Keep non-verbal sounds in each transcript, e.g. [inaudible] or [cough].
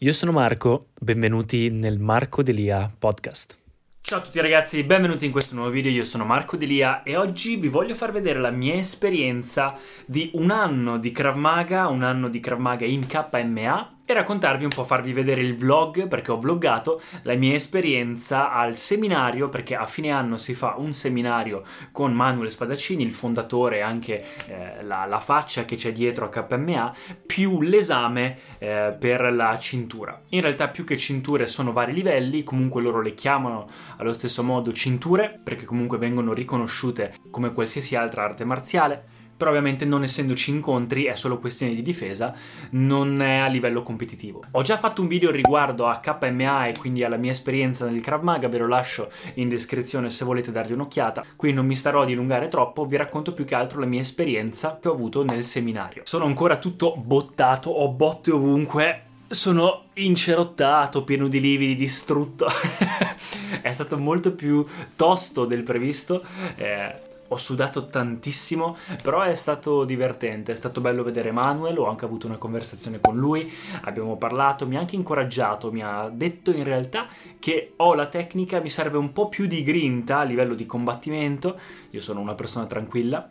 Io sono Marco, benvenuti nel Marco Delia podcast. Ciao a tutti ragazzi, benvenuti in questo nuovo video, io sono Marco Delia e oggi vi voglio far vedere la mia esperienza di un anno di Krav Maga, un anno di Krav Maga in KMA e raccontarvi un po', farvi vedere il vlog perché ho vloggato la mia esperienza al seminario perché a fine anno si fa un seminario con Manuel Spadaccini, il fondatore e anche eh, la, la, faccia che c'è dietro a KMA, più l'esame eh, per la cintura. In realtà più che cinture sono vari livelli, comunque loro le chiamano allo stesso modo cinture perché comunque vengono riconosciute come qualsiasi altra arte marziale però ovviamente non essendoci incontri è solo questione di difesa, non è a livello competitivo. Ho già fatto un video riguardo a KMA e quindi alla mia esperienza nel Krav Maga, ve lo lascio in descrizione se volete dargli un'occhiata, qui non mi starò a dilungare troppo, vi racconto più che altro la mia esperienza che ho avuto nel seminario. Sono ancora tutto bottato, ho botte ovunque, sono incerottato, pieno di lividi, distrutto. [laughs] è stato molto più tosto del previsto. Eh, ho sudato tantissimo, però è stato divertente, è stato bello vedere Manuel, ho anche avuto una conversazione con lui, abbiamo parlato, mi ha anche incoraggiato, mi ha detto in realtà che ho la tecnica, mi serve un po' più di grinta a livello di combattimento, io sono una persona tranquilla,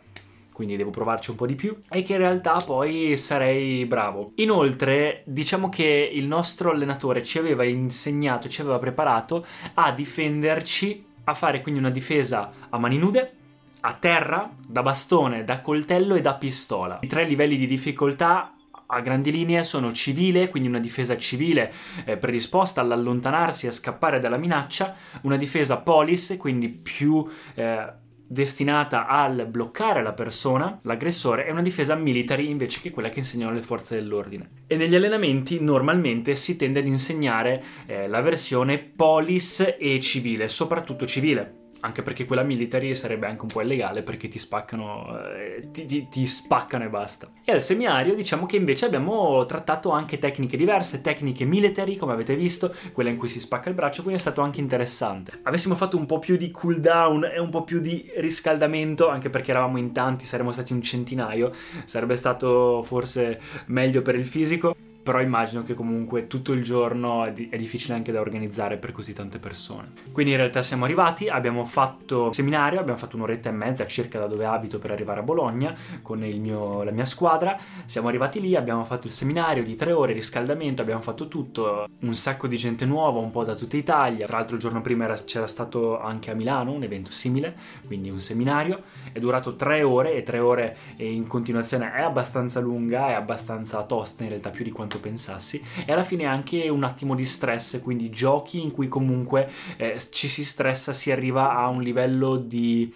quindi devo provarci un po' di più, e che in realtà poi sarei bravo. Inoltre, diciamo che il nostro allenatore ci aveva insegnato, ci aveva preparato a difenderci, a fare quindi una difesa a mani nude, a terra, da bastone, da coltello e da pistola. I tre livelli di difficoltà a grandi linee sono civile, quindi una difesa civile eh, predisposta all'allontanarsi e a scappare dalla minaccia, una difesa polis, quindi più eh, destinata al bloccare la persona, l'aggressore, e una difesa military invece che quella che insegnano le forze dell'ordine. E negli allenamenti normalmente si tende ad insegnare eh, la versione polis e civile, soprattutto civile anche perché quella military sarebbe anche un po' illegale perché ti spaccano, eh, ti, ti, ti, spaccano e basta. E al seminario diciamo che invece abbiamo trattato anche tecniche diverse, tecniche military come avete visto, quella in cui si spacca il braccio, quindi è stato anche interessante. Avessimo fatto un po' più di cooldown e un po' più di riscaldamento, anche perché eravamo in tanti, saremmo stati un centinaio, sarebbe stato forse meglio per il fisico però immagino che comunque tutto il giorno è, di- è, difficile anche da organizzare per così tante persone. Quindi in realtà siamo arrivati, abbiamo fatto seminario, abbiamo fatto un'oretta e mezza circa da dove abito per arrivare a Bologna con mio, la mia squadra, siamo arrivati lì, abbiamo fatto il seminario di tre ore, riscaldamento, abbiamo fatto tutto, un sacco di gente nuova, un po' da tutta Italia, tra l'altro il giorno prima era, c'era stato anche a Milano un evento simile, quindi un seminario, è durato tre ore e tre ore in continuazione è abbastanza lunga, è abbastanza tosta in realtà più di quanto quanto pensassi e alla fine anche un attimo di stress, quindi giochi in cui comunque eh, ci si stressa, si arriva a un livello di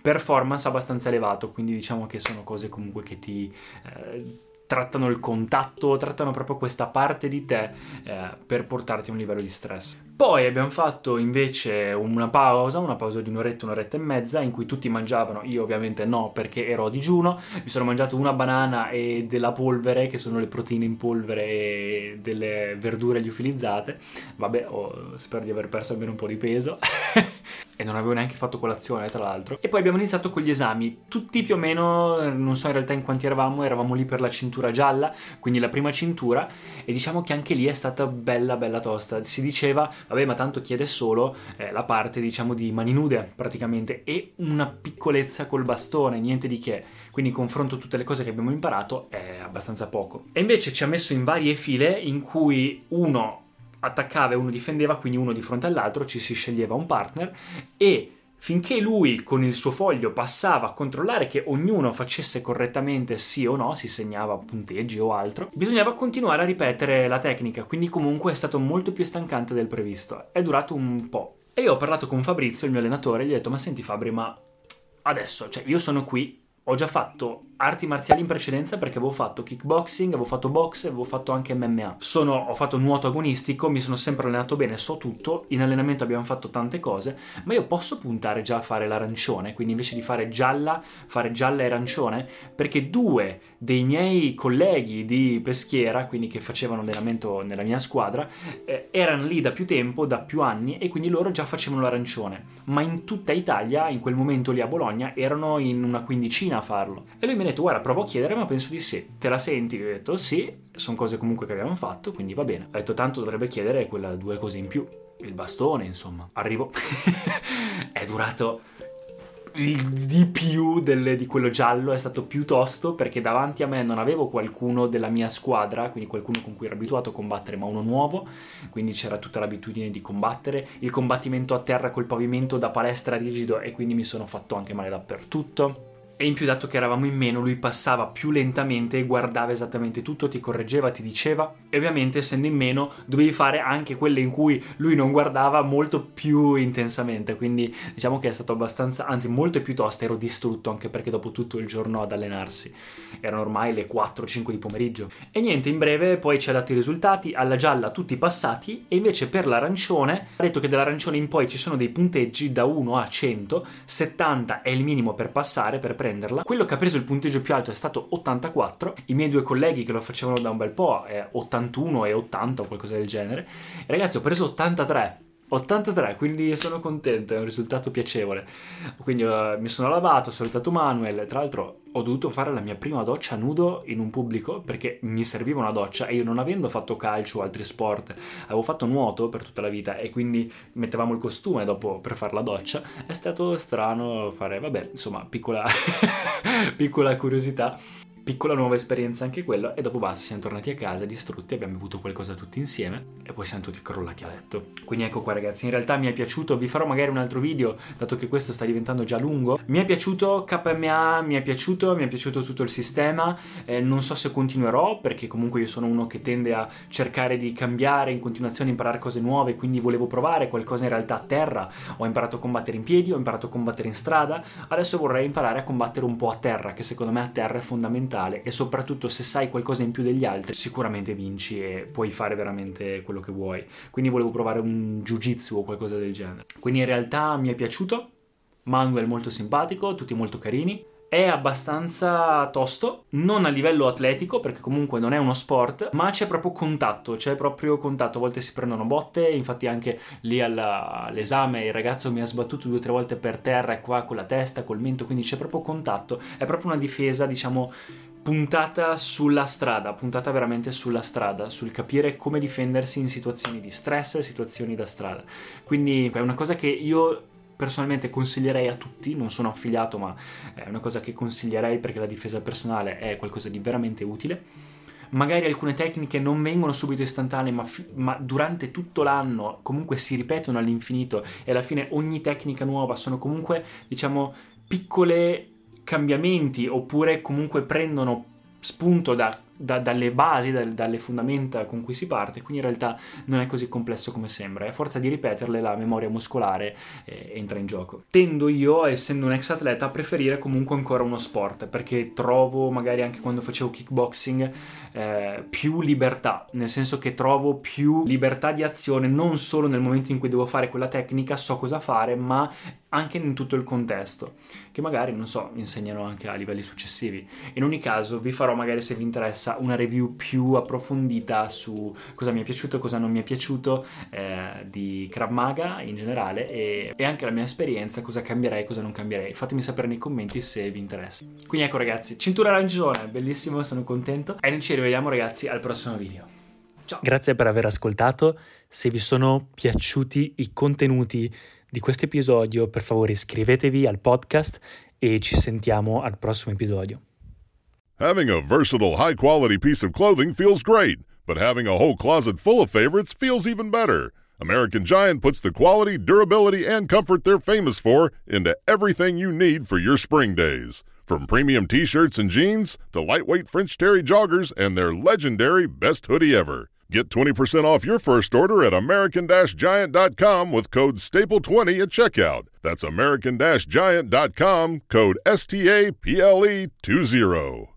performance abbastanza elevato, quindi diciamo che sono cose comunque che ti... Eh, trattano il contatto, trattano proprio questa parte di te eh, per portarti a un livello di stress. Poi abbiamo fatto invece una pausa, una pausa di un'oretta, un'oretta e mezza, in cui tutti mangiavano, io ovviamente no perché ero a digiuno, mi sono mangiato una banana e della polvere, che sono le proteine in polvere e delle verdure liofilizzate, vabbè, oh, spero di aver perso almeno un po' di peso. [laughs] e non avevo neanche fatto colazione tra l'altro. E poi abbiamo iniziato con gli esami, tutti più o meno, non so in realtà in quanti eravamo, eravamo lì per la cintura gialla, quindi la prima cintura, e diciamo che anche lì è stata bella bella tosta. Si diceva vabbè ma tanto chiede solo eh, la parte diciamo di mani nude praticamente e una piccolezza col bastone, niente di che, quindi confronto tutte le cose che abbiamo imparato è abbastanza poco. E invece ci ha messo in varie file in cui uno attaccava e uno difendeva, quindi uno di fronte all'altro, ci si sceglieva un partner e finché lui con il suo foglio passava a controllare che ognuno facesse correttamente sì o no, si segnava punteggi o altro, bisognava continuare a ripetere la tecnica, quindi comunque è stato molto più stancante del previsto. È durato un po'. E io ho parlato con Fabrizio, il mio allenatore, e gli ho detto: Ma senti, Fabri, ma adesso, cioè, io sono qui, ho già fatto arti marziali in precedenza perché avevo fatto kickboxing, avevo fatto box, avevo fatto anche MMA. Sono, ho fatto nuoto agonistico, mi sono sempre allenato bene, so tutto. In allenamento abbiamo fatto tante cose, ma io posso puntare già a fare l'arancione, quindi invece di fare gialla, fare gialla e arancione, perché due dei miei colleghi di peschiera, quindi che facevano allenamento nella mia squadra, eh, erano lì da più tempo, da più anni, e quindi loro già facevano l'arancione. Ma in tutta Italia, in quel momento lì a Bologna, erano in una quindicina a farlo. E lui mi ha detto, guarda, provo a chiedere, ma penso di sì. Te la senti? Io ho detto sì, sono cose comunque che abbiamo fatto, quindi va bene. Ho detto, tanto dovrebbe chiedere quella due cose in più. Il bastone, insomma. Arrivo. [laughs] è durato il di più delle, di quello giallo è stato piuttosto perché davanti a me non avevo qualcuno della mia squadra, quindi qualcuno con cui ero abituato a combattere, ma uno nuovo, quindi c'era tutta l'abitudine di combattere, il combattimento a terra col pavimento da palestra rigido e quindi mi sono fatto anche male dappertutto e in più dato che eravamo in meno, lui passava più lentamente e guardava esattamente tutto, ti correggeva, ti diceva. E ovviamente, essendo in meno, dovevi fare anche quelle in cui lui non guardava molto più intensamente. Quindi diciamo che è stato abbastanza, anzi molto più tosta, ero distrutto anche perché dopo tutto il giorno ad allenarsi. Erano ormai le 4-5 di pomeriggio. E niente, in breve poi ci ha dato i risultati, alla gialla tutti passati e invece per l'arancione ha detto che dall'arancione in poi ci sono dei punteggi da 1 a 100, 70 è il minimo per passare, per prendere prenderla. Quello che ha preso il punteggio più alto è stato 84. I miei due colleghi che lo facevano da un bel po' è 81 e 80 o qualcosa del genere. Ragazzi, ho preso 83. 83, quindi sono contento, è un risultato piacevole. Quindi uh, mi sono lavato, ho salutato Manuel, tra l'altro ho dovuto fare la mia prima doccia nudo in un pubblico perché mi serviva una doccia e io non avendo fatto calcio o altri sport, avevo fatto nuoto per tutta la vita e quindi mettevamo il costume dopo per fare la doccia, è stato strano fare, vabbè, insomma, piccola, [laughs] piccola curiosità piccola nuova esperienza anche quello e dopo basta siamo tornati a casa distrutti abbiamo bevuto qualcosa tutti insieme e poi siamo tutti crollati a letto. Quindi ecco qua ragazzi in realtà mi è piaciuto vi farò magari un altro video dato che questo sta diventando già lungo. Mi è piaciuto KMA mi è piaciuto mi è piaciuto tutto il sistema eh, non so se continuerò perché comunque io sono uno che tende a cercare di cambiare in continuazione imparare cose nuove quindi volevo provare qualcosa in realtà a terra. Ho imparato a combattere in piedi ho imparato a combattere in strada adesso vorrei imparare a combattere un po' a terra che secondo me a terra è fondamentale fondamentale e soprattutto se sai qualcosa in più degli altri sicuramente vinci e puoi fare veramente quello che vuoi. Quindi volevo provare un jiu-jitsu o qualcosa del genere. Quindi in realtà mi è piaciuto, Manuel molto simpatico, tutti molto carini è abbastanza tosto, non a livello atletico perché comunque non è uno sport, ma c'è proprio contatto, c'è proprio contatto, a volte si prendono botte, infatti anche lì alla, all'esame il ragazzo mi ha sbattuto due o tre volte per terra e qua con la testa, col mento, quindi c'è proprio contatto, è proprio una difesa diciamo puntata sulla strada, puntata veramente sulla strada, sul capire come difendersi in situazioni di stress, situazioni da strada. Quindi è una cosa che io personalmente consiglierei a tutti, non sono affiliato ma è una cosa che consiglierei perché la difesa personale è qualcosa di veramente utile. Magari alcune tecniche non vengono subito istantanee, ma, fi- ma, durante tutto l'anno comunque si ripetono all'infinito e alla fine ogni tecnica nuova sono comunque, diciamo, piccole cambiamenti oppure comunque prendono spunto da da, dalle basi, da, dalle fondamenta con cui si parte, quindi in realtà non è così complesso come sembra. E a forza di ripeterle la memoria muscolare eh, entra in gioco. Tendo io, essendo un ex atleta, a preferire comunque ancora uno sport, perché trovo, magari anche quando facevo kickboxing, eh, più libertà, nel senso che trovo più libertà di azione non solo nel momento in cui devo fare quella tecnica, so cosa fare, ma anche in tutto il contesto, che magari, non so, insegnano anche a livelli successivi. In ogni caso, vi farò magari se vi interessa una review più approfondita su cosa mi è piaciuto cosa non mi è piaciuto eh, di Krav Maga in generale e, e, anche la mia esperienza, cosa cambierei cosa non cambierei. Fatemi sapere nei commenti se vi interessa. Quindi ecco ragazzi, cintura arancione, bellissimo, sono contento e noi ci rivediamo ragazzi al prossimo video. Ciao. Grazie per aver ascoltato. Se vi sono piaciuti i contenuti di questo episodio, per favore iscrivetevi al podcast e ci sentiamo al prossimo episodio. Having a versatile, high quality piece of clothing feels great, but having a whole closet full of favorites feels even better. American Giant puts the quality, durability, and comfort they're famous for into everything you need for your spring days. From premium t shirts and jeans to lightweight French Terry joggers and their legendary best hoodie ever. Get 20% off your first order at American-Giant.com with code STAPLE20 at checkout. That's American-Giant.com, code S-T-A-P-L-E 20.